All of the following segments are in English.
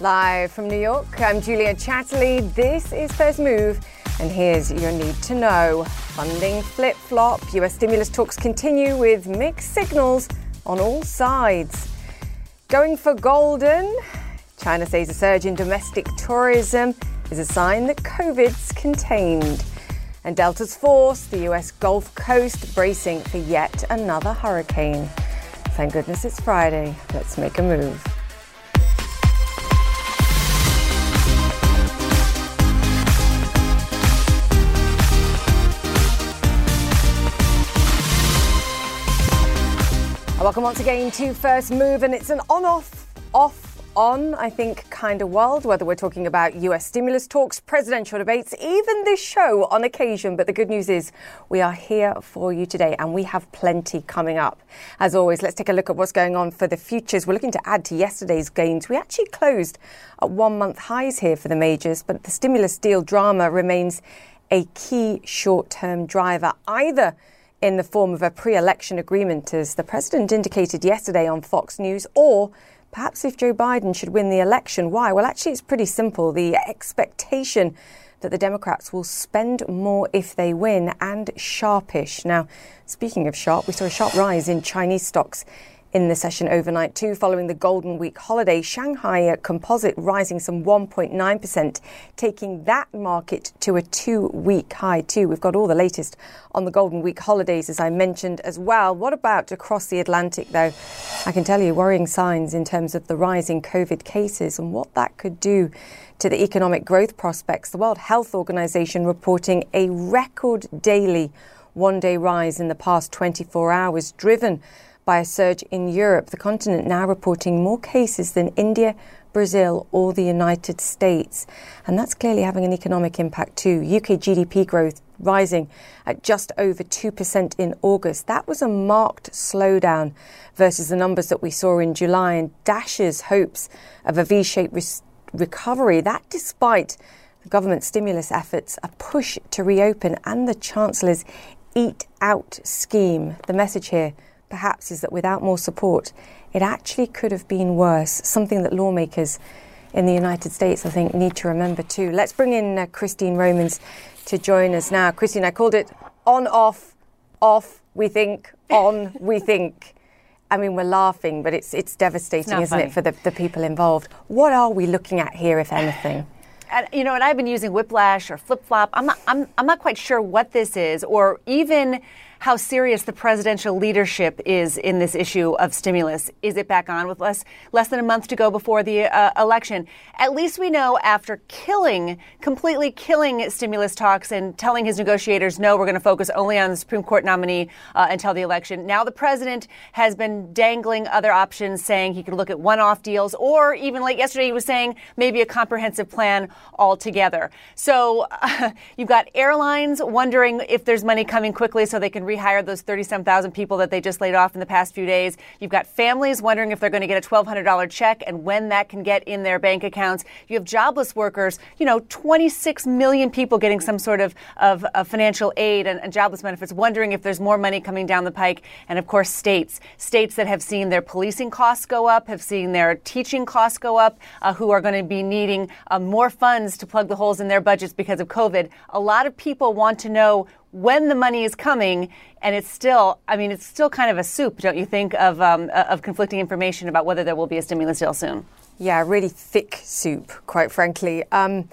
Live from New York, I'm Julia Chatterley. This is First Move, and here's your need to know. Funding flip flop. US stimulus talks continue with mixed signals on all sides. Going for golden. China says a surge in domestic tourism is a sign that COVID's contained. And Delta's force, the US Gulf Coast bracing for yet another hurricane. Thank goodness it's Friday. Let's make a move. Welcome once again to First Move, and it's an on off, off, on, I think, kind of world, whether we're talking about US stimulus talks, presidential debates, even this show on occasion. But the good news is we are here for you today, and we have plenty coming up. As always, let's take a look at what's going on for the futures. We're looking to add to yesterday's gains. We actually closed at one month highs here for the majors, but the stimulus deal drama remains a key short term driver, either in the form of a pre election agreement, as the president indicated yesterday on Fox News, or perhaps if Joe Biden should win the election. Why? Well, actually, it's pretty simple. The expectation that the Democrats will spend more if they win and sharpish. Now, speaking of sharp, we saw a sharp rise in Chinese stocks in the session overnight too, following the Golden Week holiday. Shanghai uh, Composite rising some 1.9%, taking that market to a two-week high too. We've got all the latest on the Golden Week holidays, as I mentioned as well. What about across the Atlantic, though? I can tell you worrying signs in terms of the rising COVID cases and what that could do to the economic growth prospects. The World Health Organization reporting a record daily one-day rise in the past 24 hours, driven by a surge in Europe, the continent now reporting more cases than India, Brazil, or the United States. And that's clearly having an economic impact too. UK GDP growth rising at just over 2% in August. That was a marked slowdown versus the numbers that we saw in July and dashes hopes of a V shaped re- recovery. That despite government stimulus efforts, a push to reopen, and the Chancellor's Eat Out scheme. The message here perhaps is that without more support, it actually could have been worse. Something that lawmakers in the United States, I think, need to remember too. Let's bring in uh, Christine Romans to join us now. Christine, I called it on, off, off, we think, on, we think. I mean, we're laughing, but it's, it's devastating, it's isn't funny. it, for the, the people involved? What are we looking at here, if anything? And, you know, and I've been using whiplash or flip flop. I'm not, I'm, I'm not quite sure what this is, or even how serious the presidential leadership is in this issue of stimulus. Is it back on with less less than a month to go before the uh, election? At least we know after killing, completely killing stimulus talks and telling his negotiators, no, we're going to focus only on the Supreme Court nominee uh, until the election. Now the president has been dangling other options, saying he could look at one-off deals, or even late yesterday he was saying maybe a comprehensive plan altogether. So uh, you've got airlines wondering if there's money coming quickly so they can rehire those 37,000 people that they just laid off in the past few days. You've got families wondering if they're going to get a $1,200 check and when that can get in their bank accounts. You have jobless workers, you know, 26 million people getting some sort of, of, of financial aid and, and jobless benefits, wondering if there's more money coming down the pike. And of course, states, states that have seen their policing costs go up, have seen their teaching costs go up, uh, who are going to be needing uh, more funds to plug the holes in their budgets because of COVID. A lot of people want to know when the money is coming, and it's still, I mean, it's still kind of a soup, don't you think, of, um, of conflicting information about whether there will be a stimulus deal soon? Yeah, really thick soup, quite frankly. Um,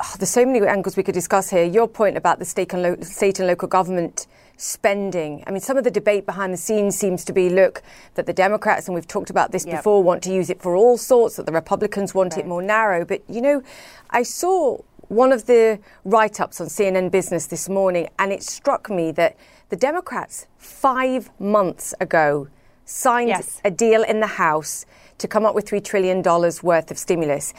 oh, there's so many angles we could discuss here. Your point about the state and, lo- state and local government spending. I mean, some of the debate behind the scenes seems to be look, that the Democrats, and we've talked about this Yep. before, want to use it for all sorts, that the Republicans want it more narrow. But, you know, I saw one of the write ups on CNN Business this morning, and it struck me that the Democrats, five months ago, signed Yes. a deal in the House to come up with $3 trillion worth of stimulus.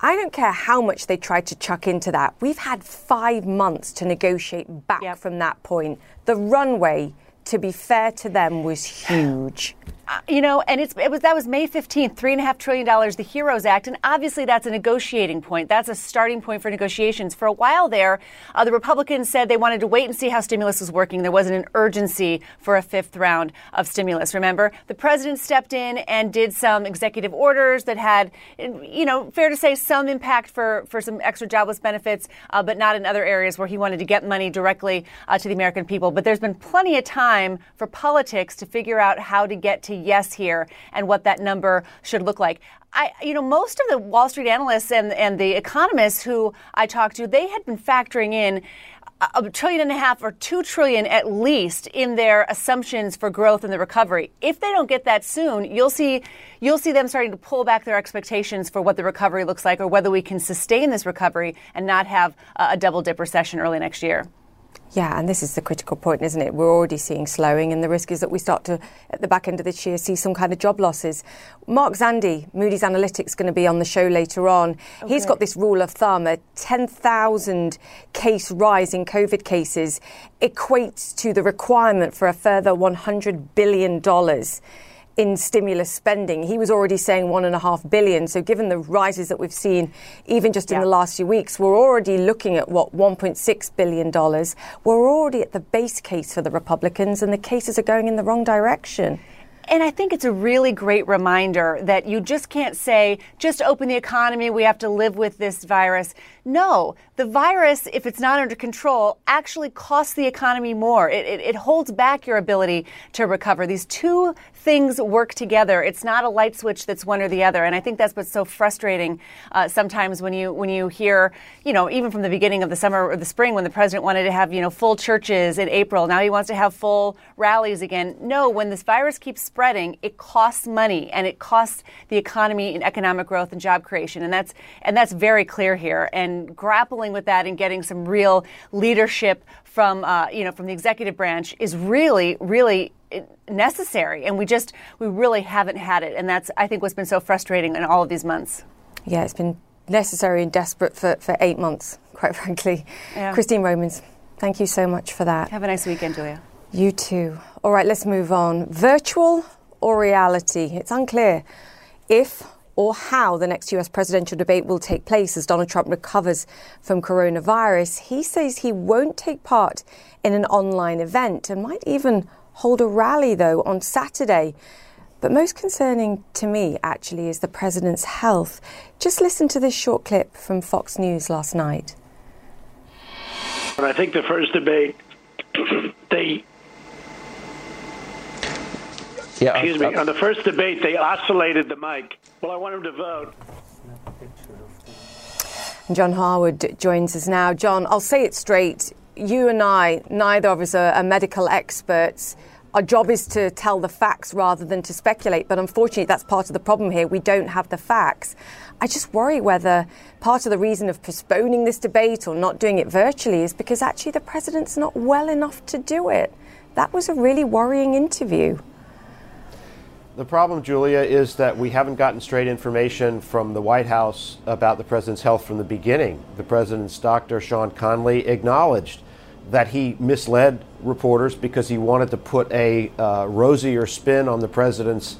I don't care how much they tried to chuck into that. We've had five months to negotiate back Yep. from that point. The runway, to be fair to them, was huge. Uh, you know, and it's it was that was May fifteenth, three and a half trillion dollars, the Heroes Act, and obviously that's a negotiating point. That's a starting point for negotiations. For a while there, uh, the Republicans said they wanted to wait and see how stimulus was working. There wasn't an urgency for a fifth round of stimulus. Remember, the president stepped in and did some executive orders that had, you know, fair to say, some impact for for some extra jobless benefits, uh, but not in other areas where he wanted to get money directly uh, to the American people. But there's been plenty of time for politics to figure out how to get to yes here and what that number should look like. I, you know, most of the Wall Street analysts and, and the economists who I talked to, they had been factoring in a trillion and a half or two trillion at least in their assumptions for growth and the recovery. If they don't get that soon, you'll see you'll see them starting to pull back their expectations for what the recovery looks like or whether we can sustain this recovery and not have a double dip recession early next year. Yeah, and this is the critical point, isn't it? We're already seeing slowing, and the risk is that we start to, at the back end of this year, see some kind of job losses. Mark Zandi, Moody's Analytics, going to be on the show later on. Okay. He's got this rule of thumb: a 10,000 case rise in COVID cases equates to the requirement for a further 100 billion dollars in stimulus spending. He was already saying one and a half billion. So given the rises that we've seen, even just in yeah. the last few weeks, we're already looking at what 1.6 billion dollars. We're already at the base case for the Republicans, and the cases are going in the wrong direction. And I think it's a really great reminder that you just can't say, just open the economy, we have to live with this virus. No, the virus, if it's not under control, actually costs the economy more. It, it, it, holds back your ability to recover. These two things work together. It's not a light switch that's one or the other. And I think that's what's so frustrating uh, sometimes when you when you hear, you know, even from the beginning of the summer or the spring when the president wanted to have, you know, full churches in April. Now he wants to have full rallies again. No, when this virus keeps spreading, it costs money and it costs the economy and economic growth and job creation. And that's and that's very clear here. And grappling with that and getting some real leadership from uh, you know from the executive branch is really really necessary and we just we really haven't had it and that's i think what's been so frustrating in all of these months. Yeah it's been necessary and desperate for, for eight months quite frankly. Yeah. christine romans thank you so much for that. Have a nice weekend julia. You too. All right let's move on. Virtual or reality? It's unclear if or how the next US presidential debate will take place as Donald Trump recovers from coronavirus. He says he won't take part in an online event and might even hold a rally, though, on Saturday. But most concerning to me, actually, is the president's health. Just listen to this short clip from Fox News last night. I think the first debate, they yeah, excuse me, uh, on the first debate, they oscillated the mic. Well, I want him to vote. John Harwood joins us now. John, I'll say it straight. You and I, neither of us are, are medical experts. Our job is to tell the facts rather than to speculate. But unfortunately, that's part of the problem here. We don't have the facts. I just worry whether part of the reason of postponing this debate or not doing it virtually is because actually the president's not well enough to do it. That was a really worrying interview. The problem, Julia, is that we haven't gotten straight information from the White House about the president's health from the beginning. The president's doctor, Sean Conley, acknowledged that he misled reporters because he wanted to put a uh, rosier spin on the president's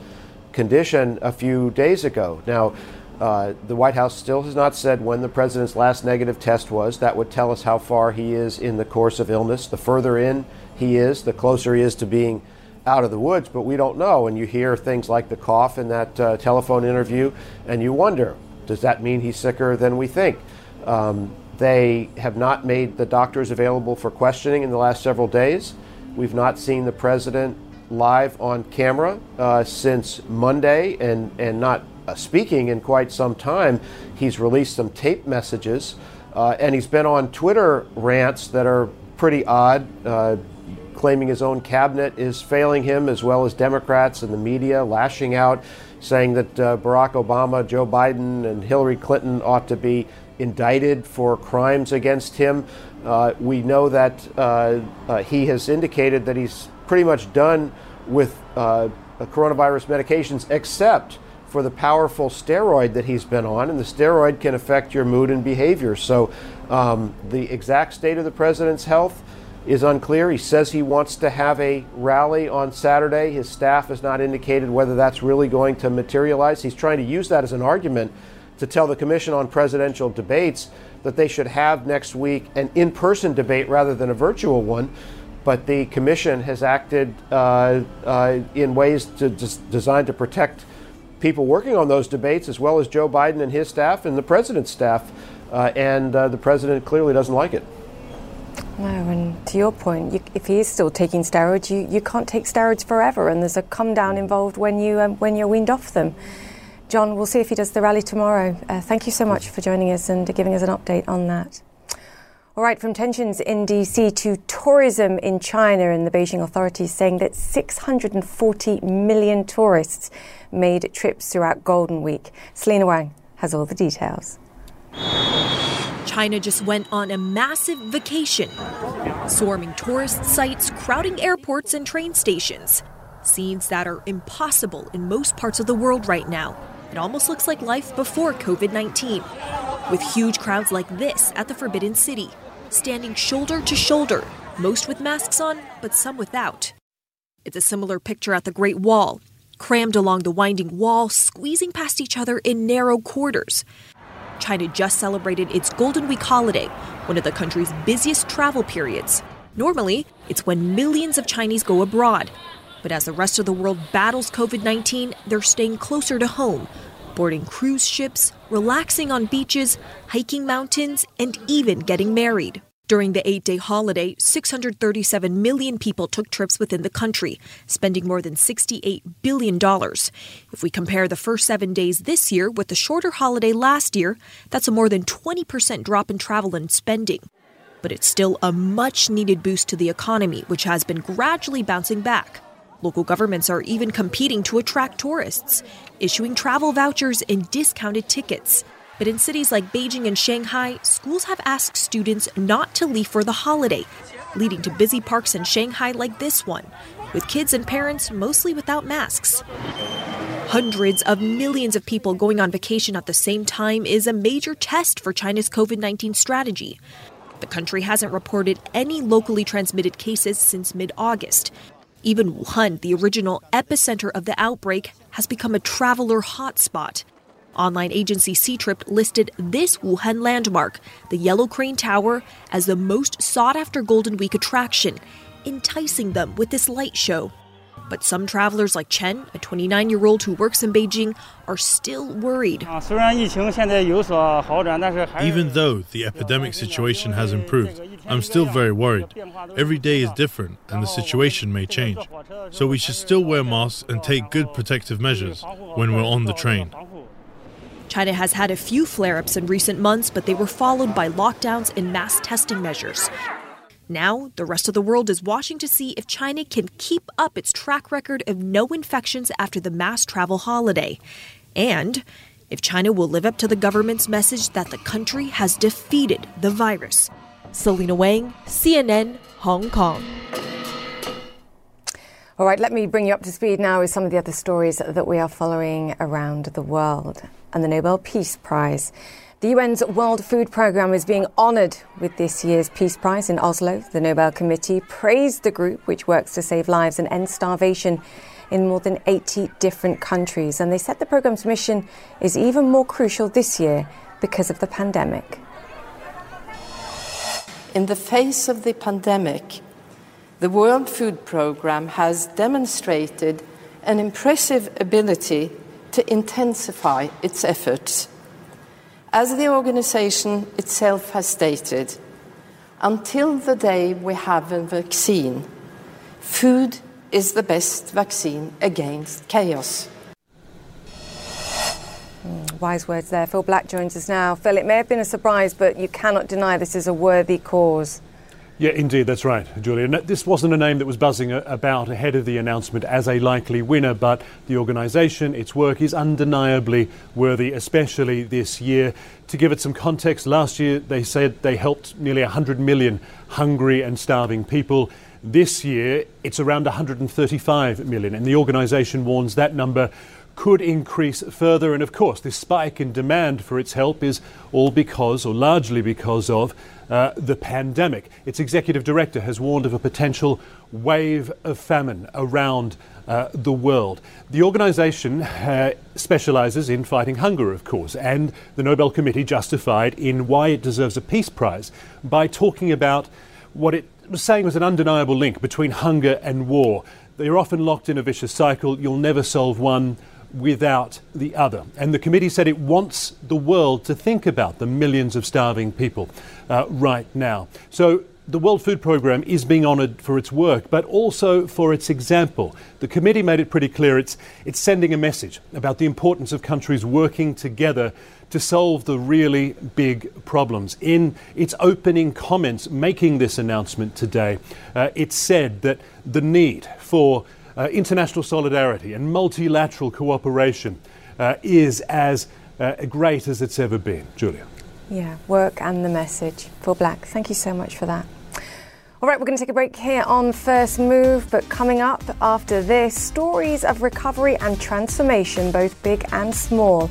condition a few days ago. Now, uh, the White House still has not said when the president's last negative test was. That would tell us how far he is in the course of illness. The further in he is, the closer he is to being out of the woods, but we don't know. And you hear things like the cough in that uh, telephone interview, and you wonder, does that mean he's sicker than we think? Um, they have not made the doctors available for questioning in the last several days. We've not seen the president live on camera uh, since Monday and, and not uh, speaking in quite some time. He's released some tape messages, uh, and he's been on Twitter rants that are pretty odd uh, claiming his own cabinet is failing him, as well as Democrats and the media lashing out, saying that uh, Barack Obama, Joe Biden, and Hillary Clinton ought to be indicted for crimes against him. Uh, we know that uh, uh he has indicated that he's pretty much done with uh, coronavirus medications, except for the powerful steroid that he's been on, and the steroid can affect your mood and behavior. So, um, the exact state of the president's health is unclear. He says he wants to have a rally on Saturday. His staff has not indicated whether that's really going to materialize. He's trying to use that as an argument to tell the Commission on Presidential Debates that they should have next week an in person debate rather than a virtual one. But the Commission has acted uh, uh, in ways to, designed to protect people working on those debates, as well as Joe Biden and his staff and the president's staff. Uh, and uh, the president clearly doesn't like it. No, and to your point, you, if he is still taking steroids, you, you can't take steroids forever, and there's a come down involved when you um, when you're weaned off them. John, we'll see if he does the rally tomorrow. Uh, thank you so much for joining us and giving us an update on that. All right, from tensions in DC to tourism in China, and the Beijing authorities saying that 640 million tourists made trips throughout Golden Week. Selena Wang has all the details. China just went on a massive vacation, swarming tourist sites, crowding airports and train stations. Scenes that are impossible in most parts of the world right now. It almost looks like life before COVID 19, with huge crowds like this at the Forbidden City, standing shoulder to shoulder, most with masks on, but some without. It's a similar picture at the Great Wall, crammed along the winding wall, squeezing past each other in narrow quarters. China just celebrated its Golden Week holiday, one of the country's busiest travel periods. Normally, it's when millions of Chinese go abroad. But as the rest of the world battles COVID 19, they're staying closer to home, boarding cruise ships, relaxing on beaches, hiking mountains, and even getting married. During the eight day holiday, 637 million people took trips within the country, spending more than $68 billion. If we compare the first seven days this year with the shorter holiday last year, that's a more than 20% drop in travel and spending. But it's still a much needed boost to the economy, which has been gradually bouncing back. Local governments are even competing to attract tourists, issuing travel vouchers and discounted tickets. But in cities like Beijing and Shanghai, schools have asked students not to leave for the holiday, leading to busy parks in Shanghai like this one, with kids and parents mostly without masks. Hundreds of millions of people going on vacation at the same time is a major test for China's COVID 19 strategy. The country hasn't reported any locally transmitted cases since mid August. Even Wuhan, the original epicenter of the outbreak, has become a traveler hotspot. Online agency Ctrip listed this Wuhan landmark, the Yellow Crane Tower, as the most sought after Golden Week attraction, enticing them with this light show. But some travelers like Chen, a 29 year old who works in Beijing, are still worried. Ah, Even though the epidemic situation has improved, I'm still very worried. Every day is different and the situation may change. So we should still wear masks and take good protective measures when we're on the train. China has had a few flare ups in recent months, but they were followed by lockdowns and mass testing measures. Now, the rest of the world is watching to see if China can keep up its track record of no infections after the mass travel holiday. And if China will live up to the government's message that the country has defeated the virus. Selena Wang, CNN, Hong Kong. All right, let me bring you up to speed now with some of the other stories that we are following around the world and the Nobel Peace Prize. The UN's World Food Programme is being honoured with this year's Peace Prize in Oslo. The Nobel Committee praised the group, which works to save lives and end starvation in more than 80 different countries. And they said the programme's mission is even more crucial this year because of the pandemic. In the face of the pandemic, the World Food Programme has demonstrated an impressive ability to intensify its efforts. As the organization itself has stated, until the day we have a vaccine, food is the best vaccine against chaos. Mm, wise words there. Phil Black joins us now. Phil, it may have been a surprise, but you cannot deny this is a worthy cause. Yeah, indeed, that's right, Julia. This wasn't a name that was buzzing about ahead of the announcement as a likely winner, but the organisation, its work is undeniably worthy, especially this year. To give it some context, last year they said they helped nearly 100 million hungry and starving people. This year it's around 135 million, and the organisation warns that number could increase further. And of course, this spike in demand for its help is all because, or largely because of, uh, the pandemic. Its executive director has warned of a potential wave of famine around uh, the world. The organization uh, specializes in fighting hunger, of course, and the Nobel Committee justified in why it deserves a Peace Prize by talking about what it was saying was an undeniable link between hunger and war. They are often locked in a vicious cycle. You'll never solve one without the other. And the committee said it wants the world to think about the millions of starving people uh, right now. So the World Food Programme is being honoured for its work, but also for its example. The committee made it pretty clear it's, it's sending a message about the importance of countries working together to solve the really big problems. In its opening comments making this announcement today, uh, it said that the need for uh, international solidarity and multilateral cooperation uh, is as uh, great as it's ever been. Julia. Yeah, work and the message. Phil Black, thank you so much for that. All right, we're going to take a break here on First Move, but coming up after this, stories of recovery and transformation, both big and small.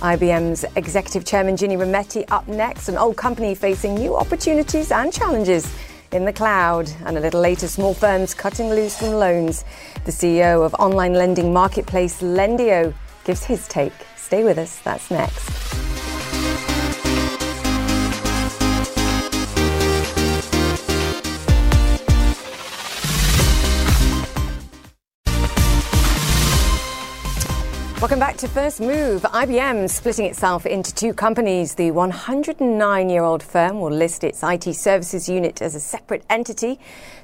IBM's executive chairman Ginny Rometty up next, an old company facing new opportunities and challenges in the cloud. And a little later, small firms cutting loose from loans. The CEO of online lending marketplace Lendio gives his take. Stay with us, that's next. Welcome back to First Move. IBM splitting itself into two companies. The 109 year old firm will list its IT services unit as a separate entity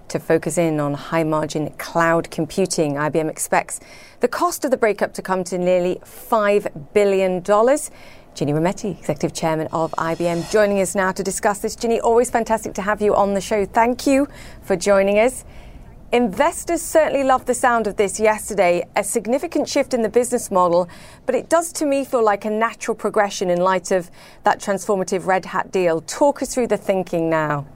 to focus in on high margin cloud computing. IBM expects the cost of the breakup to come to nearly $5 billion. Ginny Rometty, Executive Chairman of IBM, joining us now to discuss this. Ginny, always fantastic to have you on the show. Thank you for joining us. Investors certainly loved the sound of this yesterday, a significant shift in the business model, but it does to me feel like a natural progression in light of that transformative Red Hat deal. Talk us through the thinking now.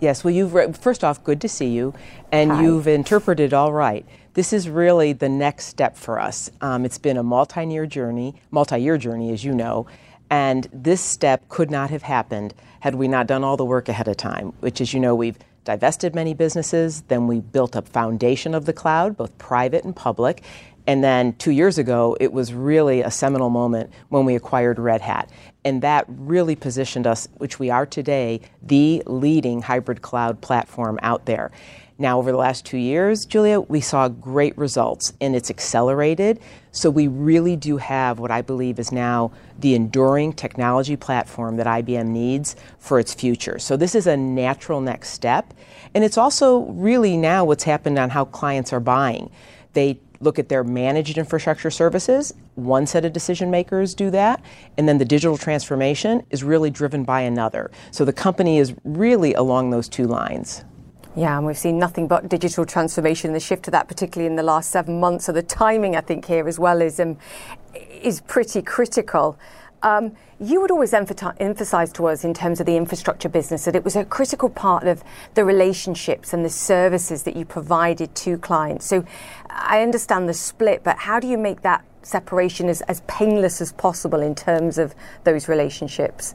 Yes, well, you've re- first off, good to see you, and Hi. you've interpreted all right. This is really the next step for us. Um, it's been a multi-year journey, multi-year journey, as you know, and this step could not have happened had we not done all the work ahead of time. Which, as you know, we've divested many businesses. Then we built a foundation of the cloud, both private and public. And then two years ago, it was really a seminal moment when we acquired Red Hat. And that really positioned us, which we are today, the leading hybrid cloud platform out there. Now, over the last two years, Julia, we saw great results and it's accelerated. So we really do have what I believe is now the enduring technology platform that IBM needs for its future. So this is a natural next step. And it's also really now what's happened on how clients are buying. They look at their managed infrastructure services. One set of decision makers do that. And then the digital transformation is really driven by another. So the company is really along those two lines. Yeah, and we've seen nothing but digital transformation, the shift to that, particularly in the last seven months. So the timing, I think, here as well is um, is pretty critical. Um, you would always emphasize to us in terms of the infrastructure business that it was a critical part of the relationships and the services that you provided to clients. So I understand the split, but how do you make that separation as, as painless as possible in terms of those relationships?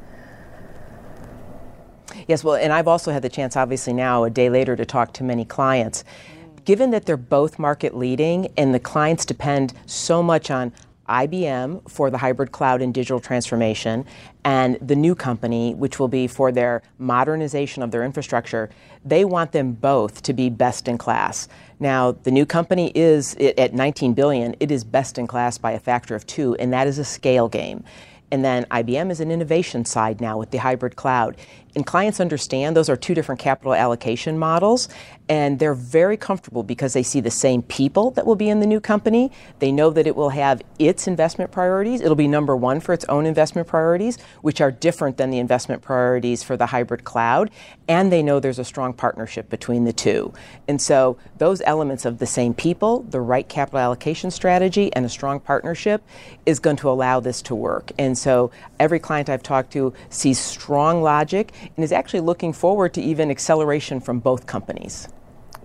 Yes, well, and I've also had the chance, obviously, now a day later to talk to many clients. Mm. Given that they're both market leading and the clients depend so much on IBM for the hybrid cloud and digital transformation, and the new company, which will be for their modernization of their infrastructure, they want them both to be best in class. Now, the new company is at 19 billion, it is best in class by a factor of two, and that is a scale game. And then IBM is an innovation side now with the hybrid cloud. And clients understand those are two different capital allocation models, and they're very comfortable because they see the same people that will be in the new company. They know that it will have its investment priorities. It'll be number one for its own investment priorities, which are different than the investment priorities for the hybrid cloud. And they know there's a strong partnership between the two. And so those elements of the same people, the right capital allocation strategy, and a strong partnership is going to allow this to work. And so every client I've talked to sees strong logic and is actually looking forward to even acceleration from both companies.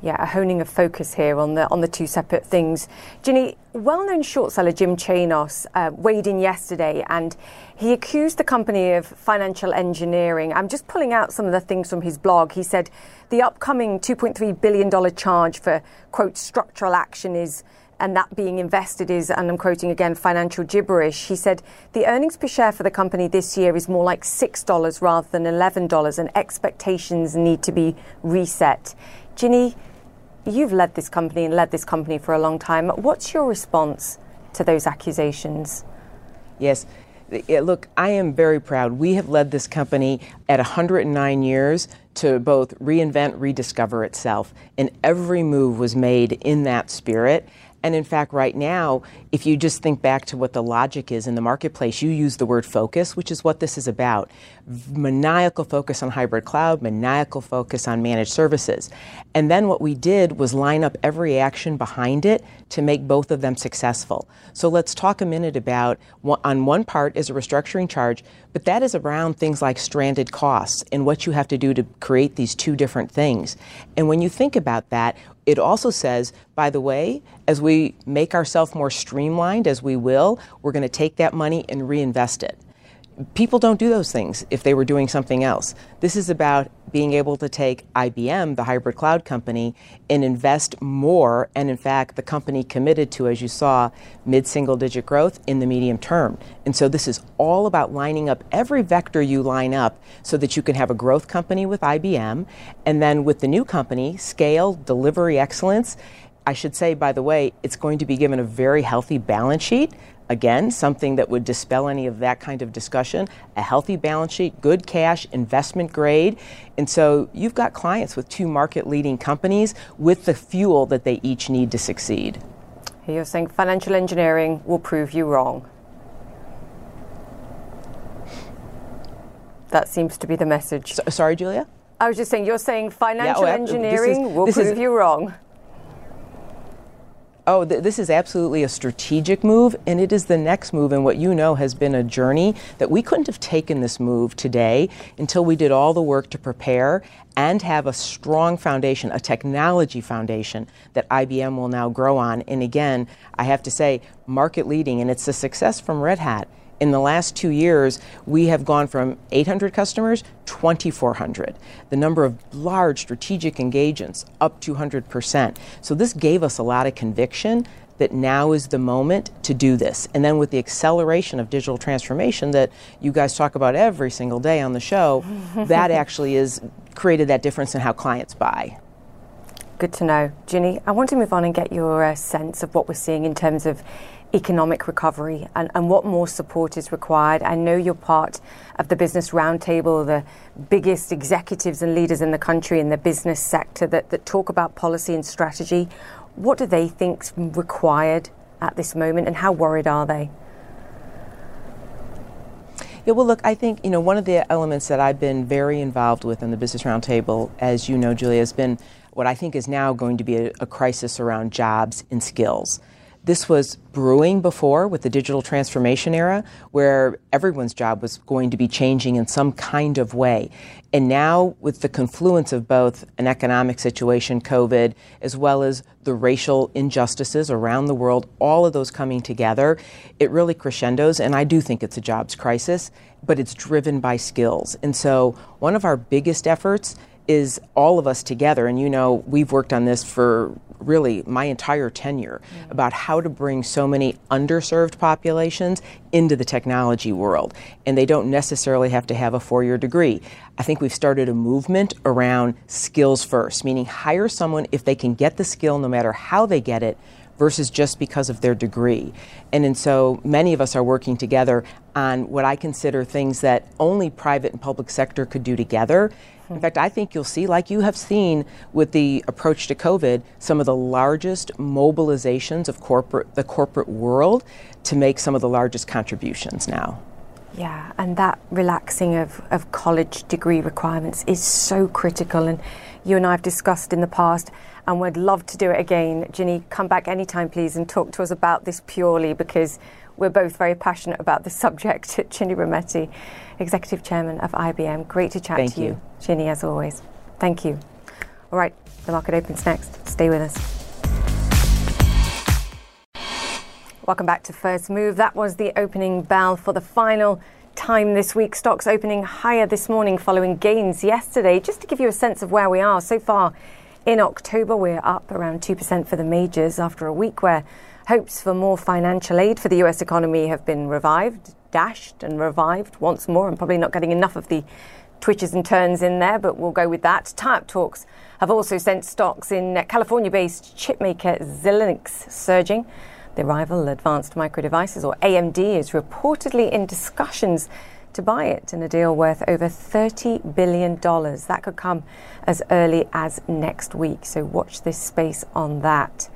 Yeah, a honing of focus here on the on the two separate things. Ginny, well-known short seller Jim Chanos uh, weighed in yesterday, and he accused the company of financial engineering. I'm just pulling out some of the things from his blog. He said the upcoming 2.3 billion dollar charge for quote structural action is and that being invested is, and I'm quoting again, financial gibberish. He said the earnings per share for the company this year is more like $6 rather than $11, and expectations need to be reset. Ginny, you've led this company and led this company for a long time. What's your response to those accusations? Yes. Look, I am very proud. We have led this company at 109 years to both reinvent, rediscover itself. And every move was made in that spirit. And in fact, right now, if you just think back to what the logic is in the marketplace, you use the word focus, which is what this is about. Maniacal focus on hybrid cloud, maniacal focus on managed services. And then what we did was line up every action behind it to make both of them successful. So let's talk a minute about on one part is a restructuring charge, but that is around things like stranded costs and what you have to do to create these two different things. And when you think about that, it also says, by the way, as we make ourselves more streamlined, as we will, we're going to take that money and reinvest it people don't do those things if they were doing something else. This is about being able to take IBM, the hybrid cloud company, and invest more. And in fact, the company committed to, as you saw, mid single digit growth in the medium term. And so this is all about lining up every vector you line up so that you can have a growth company with IBM. And then with the new company, scale, delivery excellence. I should say, by the way, it's going to be given a very healthy balance sheet Again, something that would dispel any of that kind of discussion. A healthy balance sheet, good cash, investment grade. And so you've got clients with two market leading companies with the fuel that they each need to succeed. You're saying financial engineering will prove you wrong. That seems to be the message. So, sorry, Julia? I was just saying, you're saying oh, financial yeah, oh, engineering is, will prove is, you wrong. Oh, th- this is absolutely a strategic move, and it is the next move. And what you know has been a journey that we couldn't have taken this move today until we did all the work to prepare and have a strong foundation, a technology foundation that IBM will now grow on. And again, I have to say, market leading, and it's a success from Red Hat in the last two years, we have gone from 800 customers, 2,400. The number of large strategic engagements up 200%. So this gave us a lot of conviction that now is the moment to do this. And then with the acceleration of digital transformation that you guys talk about every single day on the show, that actually is created that difference in how clients buy. Good to know. Ginny, I want to move on and get your uh, sense of what we're seeing in terms of economic recovery and, and what more support is required. I know you're part of the Business Roundtable, the biggest executives and leaders in the country in the business sector that, that talk about policy and strategy. What do they think's required at this moment and how worried are they? Yeah, well, look, I think, you know, one of the elements that I've been very involved with in the Business Roundtable, as you know, Julia, has been what I think is now going to be a, a crisis around jobs and skills. This was brewing before with the digital transformation era, where everyone's job was going to be changing in some kind of way. And now, with the confluence of both an economic situation, COVID, as well as the racial injustices around the world, all of those coming together, it really crescendos. And I do think it's a jobs crisis, but it's driven by skills. And so, one of our biggest efforts is all of us together. And you know, we've worked on this for really my entire tenure mm-hmm. about how to bring so many underserved populations into the technology world. And they don't necessarily have to have a four year degree. I think we've started a movement around skills first, meaning hire someone if they can get the skill no matter how they get it versus just because of their degree. And, and so many of us are working together on what I consider things that only private and public sector could do together in fact, I think you'll see, like you have seen with the approach to COVID, some of the largest mobilizations of corporate, the corporate world to make some of the largest contributions now. Yeah, and that relaxing of, of college degree requirements is so critical. And you and I have discussed in the past, and we'd love to do it again. Ginny, come back anytime, please, and talk to us about this purely because we're both very passionate about the subject. Ginny Rometty, Executive Chairman of IBM. Great to chat Thank to you. you, Ginny, as always. Thank you. All right, the market opens next. Stay with us. Welcome back to First Move. That was the opening bell for the final time this week. Stocks opening higher this morning following gains yesterday. Just to give you a sense of where we are so far in October, we're up around 2% for the majors after a week where hopes for more financial aid for the US economy have been revived, dashed, and revived once more. I'm probably not getting enough of the twitches and turns in there, but we'll go with that. Type talks have also sent stocks in California based chipmaker Xilinx surging. The rival Advanced Micro Devices, or AMD, is reportedly in discussions to buy it in a deal worth over $30 billion. That could come as early as next week, so watch this space on that.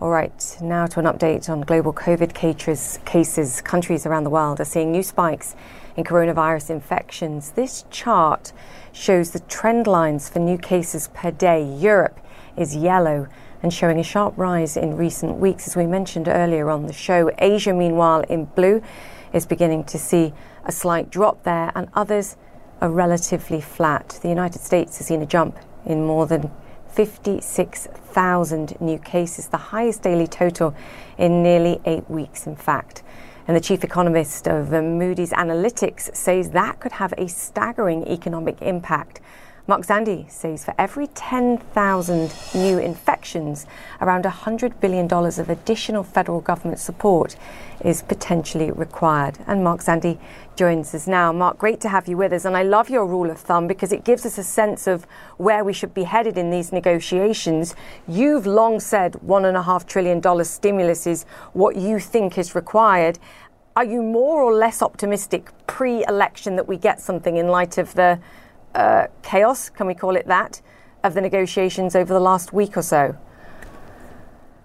All right, now to an update on global COVID cases. Countries around the world are seeing new spikes in coronavirus infections. This chart shows the trend lines for new cases per day. Europe is yellow and showing a sharp rise in recent weeks, as we mentioned earlier on the show. Asia, meanwhile, in blue, is beginning to see a slight drop there, and others are relatively flat. The United States has seen a jump in more than 56,000 new cases, the highest daily total in nearly eight weeks, in fact. And the chief economist of Moody's Analytics says that could have a staggering economic impact Mark Zandi says for every 10,000 new infections, around $100 billion of additional federal government support is potentially required. And Mark Zandi joins us now. Mark, great to have you with us. And I love your rule of thumb because it gives us a sense of where we should be headed in these negotiations. You've long said $1.5 trillion stimulus is what you think is required. Are you more or less optimistic pre election that we get something in light of the uh, chaos, can we call it that, of the negotiations over the last week or so?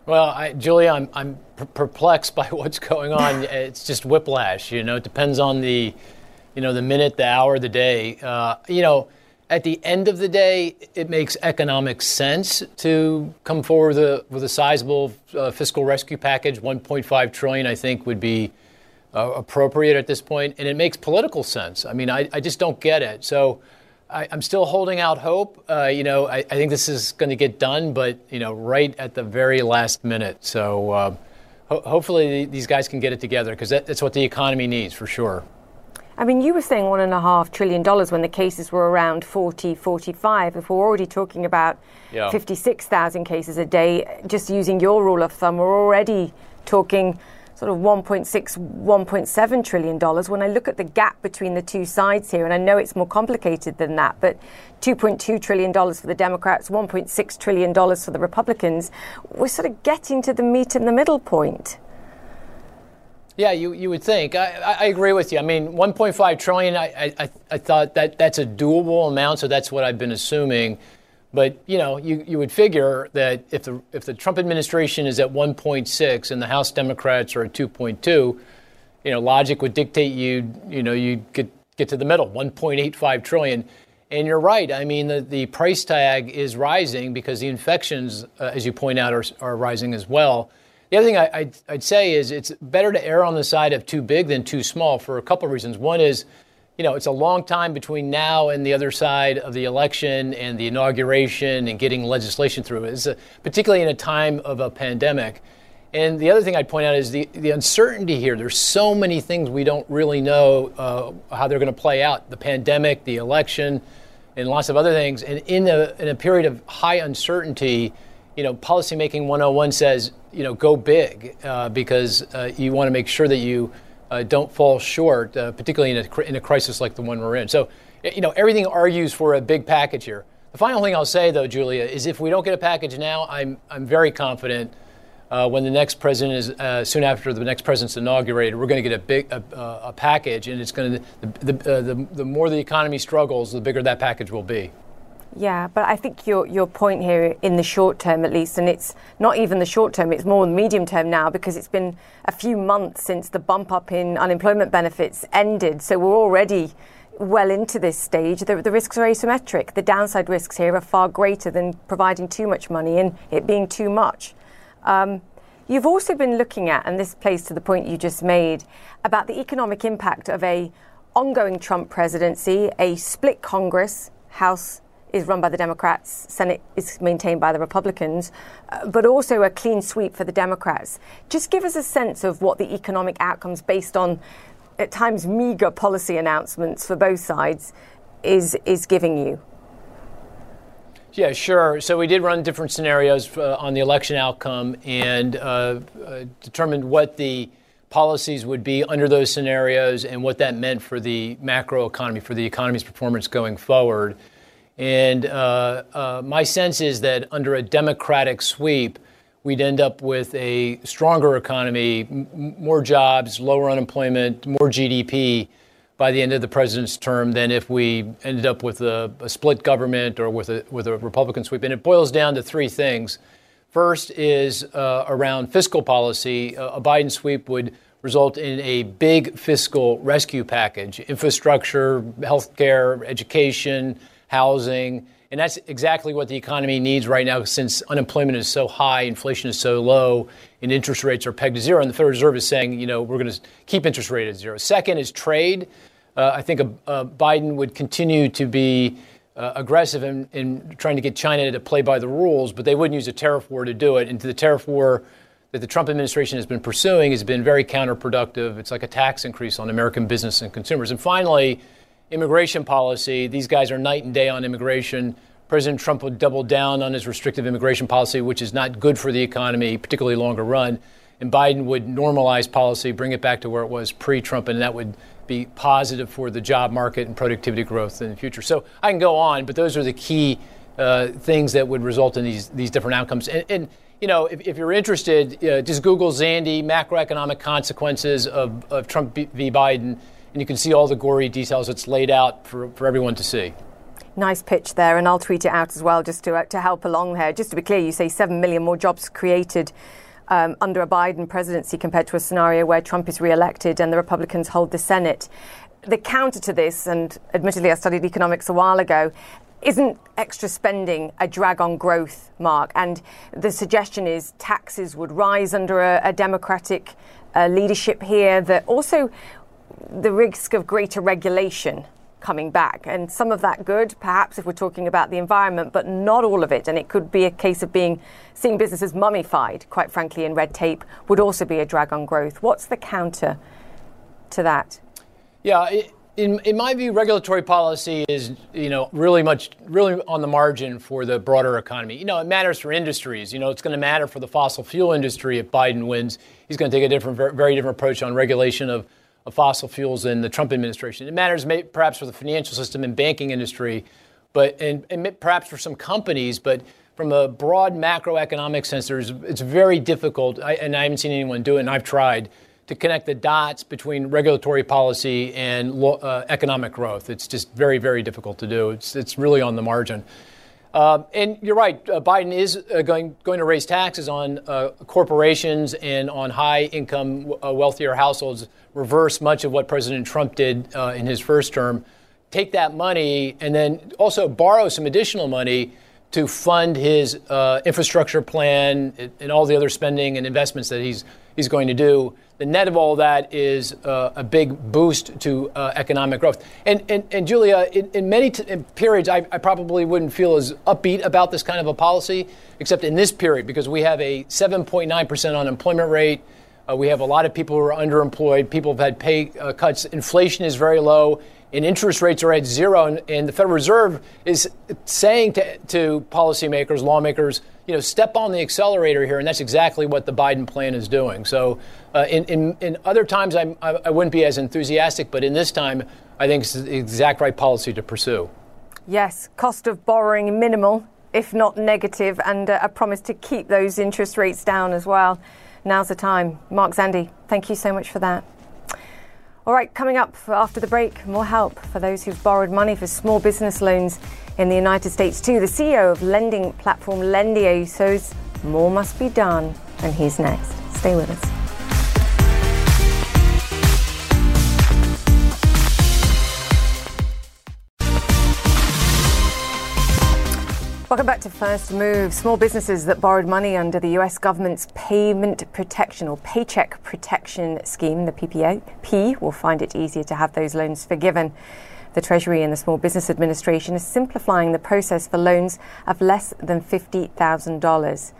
Well, I, Julia, I'm, I'm perplexed by what's going on. it's just whiplash. You know, it depends on the, you know, the minute, the hour, the day. Uh, you know, at the end of the day, it makes economic sense to come forward with a, with a sizable uh, fiscal rescue package. 1.5 trillion, I think, would be uh, appropriate at this point, and it makes political sense. I mean, I, I just don't get it. So I, am still holding out hope. Uh, you know, I, I, think this is going to get done, but you know, right at the very last minute. So uh, ho- hopefully these guys can get it together because that, that's what the economy needs for sure. I mean, you were saying one and a half trillion dollars when the cases were around 40, 45. If we're already talking about yeah. 56,000 cases a day, just using your rule of thumb, we're already talking sort of 1.6, 1.7 trillion dollars. When I look at the gap between the two sides here, and I know it's more complicated than that, but 2.2 trillion dollars for the Democrats, 1.6 trillion dollars for the Republicans, we're sort of getting to the meet and the middle point. Yeah, you, you would think. I, I agree with you. I mean, 1.5 trillion. I, I I thought that that's a doable amount, so that's what I've been assuming. But you know, you, you would figure that if the if the Trump administration is at 1.6 and the House Democrats are at 2.2, you know, logic would dictate you you know you get get to the middle, 1.85 trillion. And you're right. I mean, the, the price tag is rising because the infections, uh, as you point out, are, are rising as well. The other thing I, I'd, I'd say is it's better to err on the side of too big than too small for a couple of reasons. One is you know, it's a long time between now and the other side of the election and the inauguration and getting legislation through. It's a, particularly in a time of a pandemic. And the other thing I'd point out is the, the uncertainty here. There's so many things we don't really know uh, how they're going to play out the pandemic, the election, and lots of other things. And in a, in a period of high uncertainty, you know, policymaking 101 says, you know, go big uh, because uh, you want to make sure that you uh, don't fall short, uh, particularly in a, in a crisis like the one we're in. So, you know, everything argues for a big package here. The final thing I'll say, though, Julia, is if we don't get a package now, I'm, I'm very confident uh, when the next president is, uh, soon after the next president's inaugurated, we're going to get a big a, a package, and it's going to, the, the, uh, the, the more the economy struggles, the bigger that package will be. Yeah, but I think your your point here in the short term at least, and it's not even the short term, it's more the medium term now because it's been a few months since the bump up in unemployment benefits ended. So we're already well into this stage. The, the risks are asymmetric. The downside risks here are far greater than providing too much money and it being too much. Um, you've also been looking at, and this plays to the point you just made, about the economic impact of a ongoing Trump presidency, a split Congress, House is run by the Democrats, Senate is maintained by the Republicans, uh, but also a clean sweep for the Democrats. Just give us a sense of what the economic outcomes, based on at times meager policy announcements for both sides, is is giving you. Yeah, sure. So we did run different scenarios uh, on the election outcome and uh, uh, determined what the policies would be under those scenarios and what that meant for the macro economy, for the economy's performance going forward. And uh, uh, my sense is that under a Democratic sweep, we'd end up with a stronger economy, m- more jobs, lower unemployment, more GDP by the end of the president's term than if we ended up with a, a, split government or with a, with a Republican sweep. And it boils down to three things. First is uh, around fiscal policy. A Biden sweep would result in a big fiscal rescue package infrastructure, healthcare, education, housing. And that's exactly what the economy needs right now since unemployment is so high, inflation is so low, and interest rates are pegged to zero. And the Federal Reserve is saying, you know, we're going to keep interest rate at zero. Second is trade. Uh, I think Biden would continue to be uh, aggressive in, in, trying to get China to play by the rules, but they wouldn't use a tariff war to do it. And the tariff war that the Trump administration has been pursuing has been very counterproductive. It's like a tax increase on American business and consumers. And finally, immigration policy. These guys are night and day on immigration. President Trump would double down on his restrictive immigration policy, which is not good for the economy, particularly longer run. And Biden would normalize policy, bring it back to where it was pre Trump, and that would be positive for the job market and productivity growth in the future. So I can go on, but those are the key uh, things that would result in these, these different outcomes. And, and you know, if, if, you're interested, uh, just Google Zandi macroeconomic consequences of, of Trump v. Biden and you can see all the gory details. It's laid out for, for everyone to see. Nice pitch there, and I'll tweet it out as well just to, uh, to help along here. Just to be clear, you say 7 million more jobs created um, under a Biden presidency compared to a scenario where Trump is re elected and the Republicans hold the Senate. The counter to this, and admittedly, I studied economics a while ago, isn't extra spending a drag on growth, Mark? And the suggestion is taxes would rise under a, a Democratic uh, leadership here, that also the risk of greater regulation coming back. And some of that good, perhaps, if we're talking about the environment, but not all of it. And it could be a case of being seeing businesses mummified, quite frankly, in red tape would also be a drag on growth. What's the counter to that? Yeah. It, in, in my view, regulatory policy is, you know, really much, really on the margin for the broader economy. You know, it matters for industries. You know, it's going to matter for the fossil fuel industry if Biden wins. He's going to take a different, very different approach on regulation of of fossil fuels in the Trump administration. It matters perhaps for the financial system and banking industry, but and, and, perhaps for some companies, but from a broad macroeconomic sense, it's very difficult, I, and I haven't seen anyone do it, and I've tried to connect the dots between regulatory policy and uh, economic growth. It's just very, very difficult to do. It's, it's really on the margin. Uh, and you're right, uh, Biden is uh, going, going to raise taxes on uh, corporations and on high income, uh, wealthier households, reverse much of what President Trump did uh, in his first term. Take that money and then also borrow some additional money to fund his infrastructure plan and all the other spending and investments that he's, he's going to do the net of all that is uh, a big boost to uh, economic growth. And, and, and Julia, in, in many t- in periods, I, I, probably wouldn't feel as upbeat about this kind of a policy, except in this period, because we have a 7.9% unemployment rate. Uh, we have a lot of people who are underemployed. People have had pay uh, cuts. Inflation is very low and interest rates are at zero, and, and the Federal Reserve is saying to, to policymakers, lawmakers, you know, step on the accelerator here, and that's exactly what the Biden plan is doing. So, uh, in, in, in other times, I, I wouldn't be as enthusiastic, but in this time, I think it's the exact right policy to pursue. Yes, cost of borrowing minimal, if not negative, and uh, a promise to keep those interest rates down as well. Now's the time. Mark Zandi, thank you so much for that. All right, coming up after the break, more help for those who've borrowed money for small business loans in the United States too. The CEO of lending platform Lendio says more must be done, and he's next. Stay with us. Welcome back to First Move. Small businesses that borrowed money under the US government's Payment Protection or Paycheck Protection Scheme, the PPP, will find it easier to have those loans forgiven. The Treasury and the Small Business Administration is simplifying the process for loans of less than $50,000.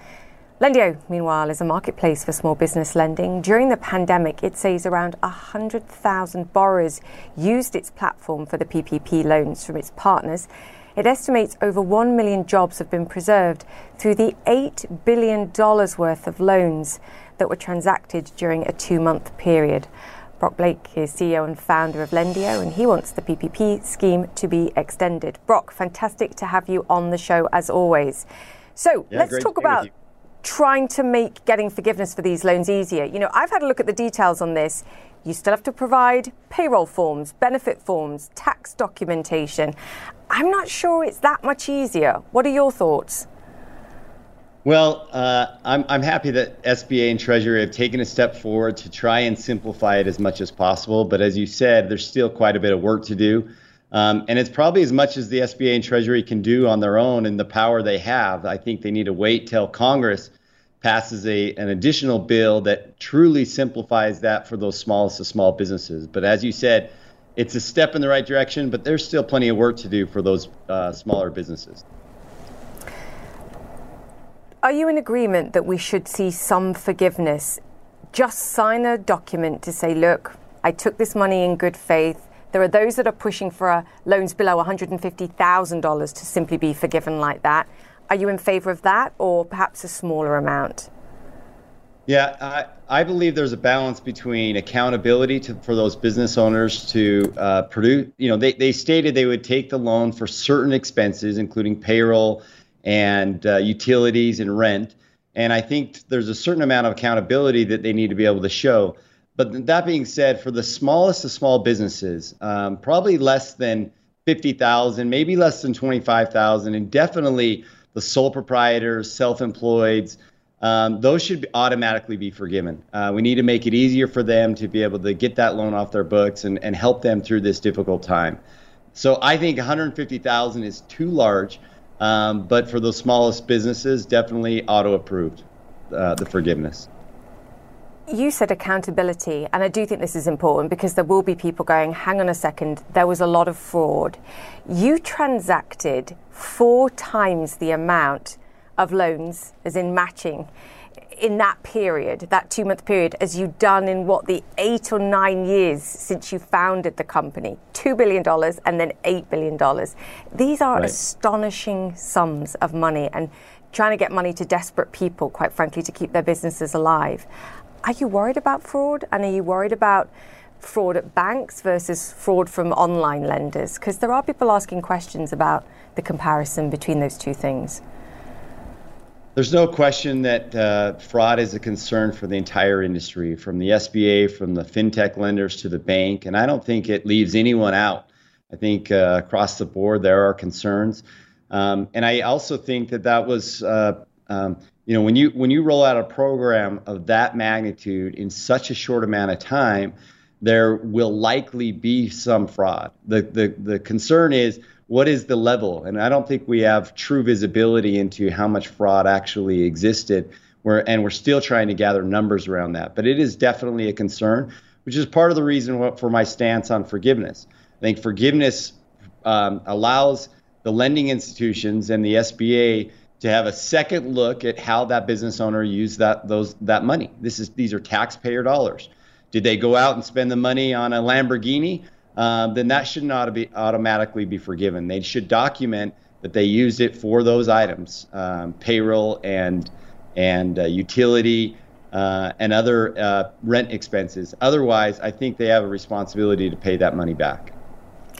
Lendio, meanwhile, is a marketplace for small business lending. During the pandemic, it says around 100,000 borrowers used its platform for the PPP loans from its partners. It estimates over 1 million jobs have been preserved through the $8 billion worth of loans that were transacted during a two month period. Brock Blake is CEO and founder of Lendio, and he wants the PPP scheme to be extended. Brock, fantastic to have you on the show as always. So yeah, let's talk about trying to make getting forgiveness for these loans easier. You know, I've had a look at the details on this. You still have to provide payroll forms, benefit forms, tax documentation. I'm not sure it's that much easier. What are your thoughts? Well, uh, I'm, I'm happy that SBA and Treasury have taken a step forward to try and simplify it as much as possible. But as you said, there's still quite a bit of work to do. Um, and it's probably as much as the SBA and Treasury can do on their own and the power they have. I think they need to wait till Congress passes a an additional bill that truly simplifies that for those smallest of small businesses. But as you said, it's a step in the right direction, but there's still plenty of work to do for those uh, smaller businesses. Are you in agreement that we should see some forgiveness? Just sign a document to say, look, I took this money in good faith. There are those that are pushing for loans below $150,000 to simply be forgiven like that. Are you in favor of that or perhaps a smaller amount? Yeah, I, I believe there's a balance between accountability to, for those business owners to uh, produce. You know, they, they stated they would take the loan for certain expenses, including payroll and uh, utilities and rent. And I think there's a certain amount of accountability that they need to be able to show. But that being said, for the smallest of small businesses, um, probably less than 50,000, maybe less than 25,000, and definitely the sole proprietors, self-employeds, um, those should automatically be forgiven. Uh, we need to make it easier for them to be able to get that loan off their books and, and help them through this difficult time. So I think 150,000 is too large, um, but for those smallest businesses, definitely auto approved uh, the forgiveness. You said accountability, and I do think this is important because there will be people going, hang on a second, there was a lot of fraud. You transacted four times the amount of loans, as in matching, in that period, that two month period, as you've done in what the eight or nine years since you founded the company $2 billion and then $8 billion. These are right. astonishing sums of money and trying to get money to desperate people, quite frankly, to keep their businesses alive. Are you worried about fraud? And are you worried about fraud at banks versus fraud from online lenders? Because there are people asking questions about the comparison between those two things. There's no question that uh, fraud is a concern for the entire industry, from the SBA, from the fintech lenders to the bank, and I don't think it leaves anyone out. I think uh, across the board there are concerns, um, and I also think that that was uh, um, you know, when you when you roll out a program of that magnitude in such a short amount of time, there will likely be some fraud. The the the concern is what is the level, and I don't think we have true visibility into how much fraud actually existed. We're, and we're still trying to gather numbers around that, but it is definitely a concern, which is part of the reason for my stance on forgiveness. I think forgiveness um, allows the lending institutions and the SBA to have a second look at how that business owner used that those that money. This is these are taxpayer dollars. Did they go out and spend the money on a Lamborghini? Um, then that should not be automatically be forgiven. They should document that they used it for those items, um, payroll and and uh, utility uh, and other uh, rent expenses. Otherwise, I think they have a responsibility to pay that money back.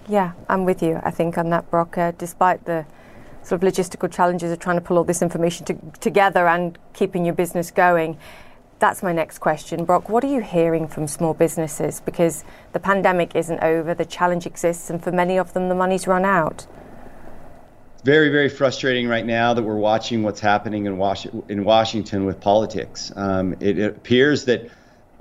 Yeah, I'm with you. I think on that, Brock. Uh, despite the sort of logistical challenges of trying to pull all this information to, together and keeping your business going. That's my next question. Brock, what are you hearing from small businesses? Because the pandemic isn't over, the challenge exists, and for many of them, the money's run out. It's Very, very frustrating right now that we're watching what's happening in, Was- in Washington with politics. Um, it, it appears that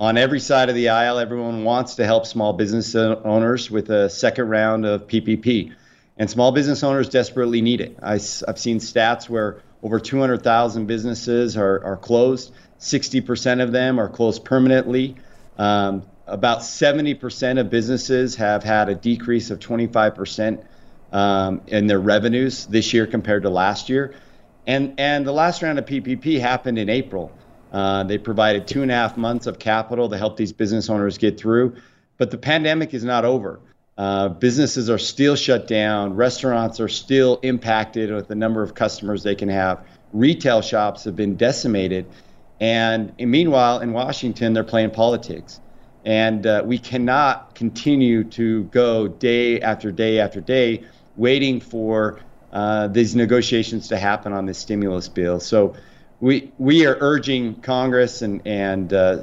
on every side of the aisle, everyone wants to help small business owners with a second round of PPP and small business owners desperately need it. I, have seen stats where over 200,000 businesses are, are closed. 60% of them are closed permanently. Um, about 70% of businesses have had a decrease of 25% um, in their revenues this year compared to last year. And, and the last round of PPP happened in April. Uh, they provided two and a half months of capital to help these business owners get through. But the pandemic is not over. Uh, businesses are still shut down. Restaurants are still impacted with the number of customers they can have. Retail shops have been decimated. And, meanwhile, in Washington, they're playing politics. And uh, we cannot continue to go day after day after day waiting for uh, these negotiations to happen on this stimulus bill. So we we are urging Congress and and uh,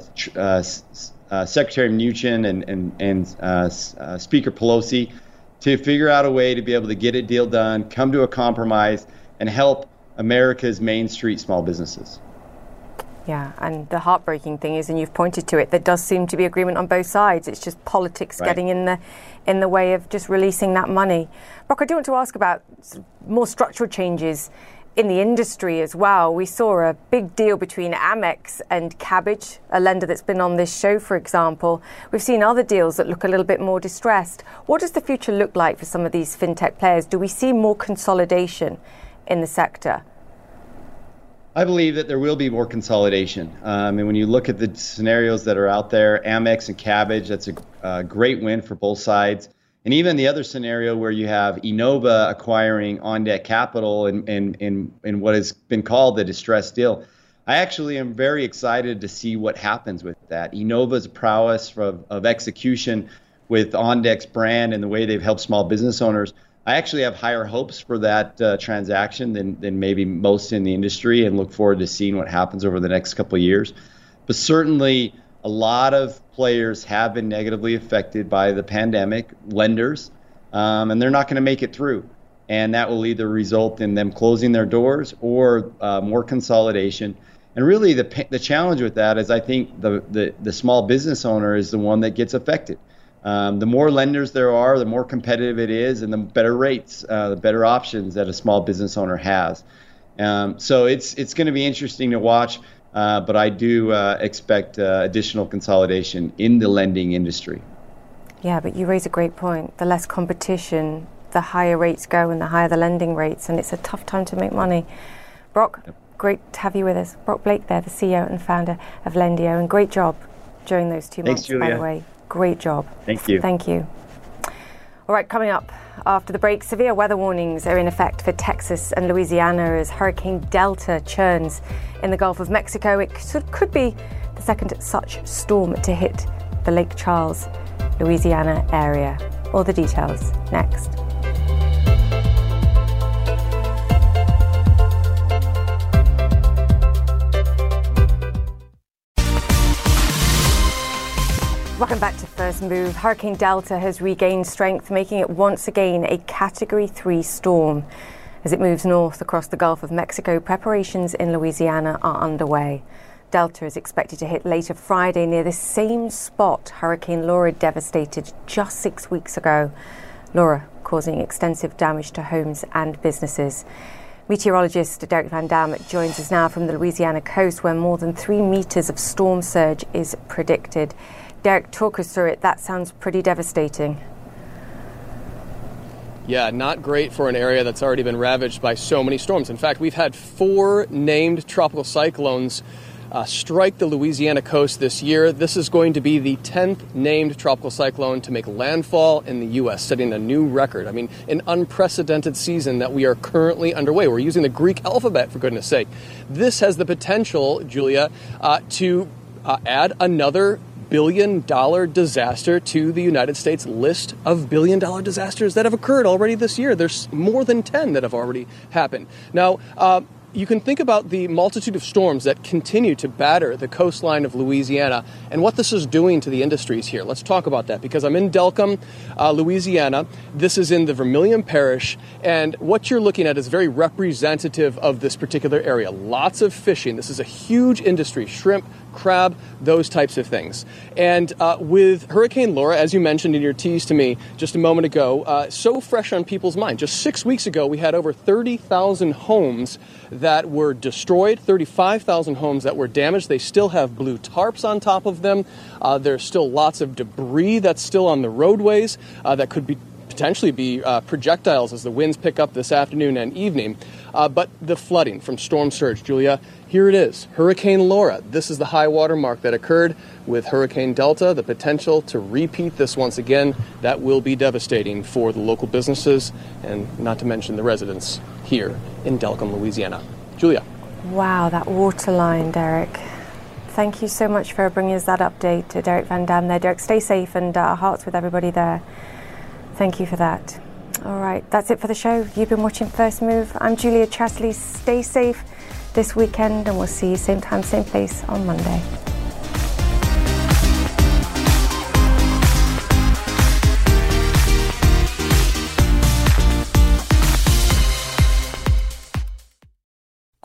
uh, Secretary Mnuchin and and and uh, uh, Speaker Pelosi to figure out a way to be able to get a deal done, come to a compromise, and help America's Main Street small businesses. Yeah, and the heartbreaking thing is, and you've pointed to it, there does seem to be agreement on both sides. It's just politics right. getting in the in the way of just releasing that money. Brock, I do want to ask about more structural changes in the industry as well. We saw a big deal between Amex and Kabbage, a lender that's been on this show, for example. We've seen other deals that look a little bit more distressed. What does the future look like for some of these fintech players? Do we see more consolidation in the sector? I believe that there will be more consolidation. Um, and when you look at the scenarios that are out there, Amex and Kabbage, that's a, a great win for both sides. And even the other scenario where you have Enova acquiring OnDeck Capital in, in, in, in what has been called the distressed deal, I actually am very excited to see what happens with that. Enova's prowess of, of execution with OnDeck's brand and the way they've helped small business owners – I actually have higher hopes for that uh, transaction than, than maybe most in the industry and look forward to seeing what happens over the next couple of years. But certainly, a lot of players have been negatively affected by the pandemic, lenders, um, and they're not going to make it through. And that will either result in them closing their doors or uh, more consolidation. And really, the, the challenge with that is I think the, the, the small business owner is the one that gets affected. Um, the more lenders there are, the more competitive it is, and the better rates, uh, the better options that a small business owner has. Um, so it's it's going to be interesting to watch, uh, but I do uh, expect uh, additional consolidation in the lending industry. Yeah, but you raise a great point. The less competition, the higher rates go, and the higher the lending rates, and it's a tough time to make money. Brock, yep. great to have you with us. Brock Blake, there, the CEO and founder of Lendio, and great job during those two Thanks, months, Julia. by the way. Great job. Thank you. Thank you. All right, coming up after the break, severe weather warnings are in effect for Texas and Louisiana as Hurricane Delta churns in the Gulf of Mexico. It could be the second such storm to hit the Lake Charles, Louisiana area. All the details next. Welcome back to First Move. Hurricane Delta has regained strength, making it once again a Category 3 storm. As it moves north across the Gulf of Mexico, preparations in Louisiana are underway. Delta is expected to hit later Friday near the same spot Hurricane Laura devastated just six weeks ago. Laura causing extensive damage to homes and businesses. Meteorologist Derek Van Dam joins us now from the Louisiana coast, where more than three meters of storm surge is predicted. Derek, talk us through it. That sounds pretty devastating. Yeah, not great for an area that's already been ravaged by so many storms. In fact, we've had four named tropical cyclones uh, strike the Louisiana coast this year. This is going to be the 10th named tropical cyclone to make landfall in the U.S., setting a new record. I mean, an unprecedented season that we are currently underway. We're using the Greek alphabet, for goodness sake. This has the potential, Julia, uh, to uh, add another billion dollar disaster to the United States list of billion dollar disasters that have occurred already this year. There's more than 10 that have already happened. Now, uh, you can think about the multitude of storms that continue to batter the coastline of Louisiana and what this is doing to the industries here. Let's talk about that because I'm in Delcambre, uh, Louisiana. This is in the Vermilion Parish, and what you're looking at is very representative of this particular area. Lots of fishing. This is a huge industry shrimp, crab, those types of things. And uh, with Hurricane Laura, as you mentioned in your tease to me just a moment ago, uh, so fresh on people's mind. Just six weeks ago, we had over 30,000 homes that were destroyed, 35,000 homes that were damaged. They still have blue tarps on top of them. Uh, there's still lots of debris that's still on the roadways uh, that could be potentially be uh, projectiles as the winds pick up this afternoon and evening. Uh, but the flooding from storm surge, Julia, here it is Hurricane Laura. This is the high water mark that occurred with Hurricane Delta. The potential to repeat this once again, that will be devastating for the local businesses and not to mention the residents here in Delcambre, Louisiana. Julia. Wow, that water line, Derek. Thank you so much for bringing us that update Derek Van Dam there. Derek, stay safe and uh, our hearts with everybody there. Thank you for that. All right, that's it for the show. You've been watching First Move. I'm Julia Chatterley. Stay safe this weekend, and we'll see you same time, same place on Monday.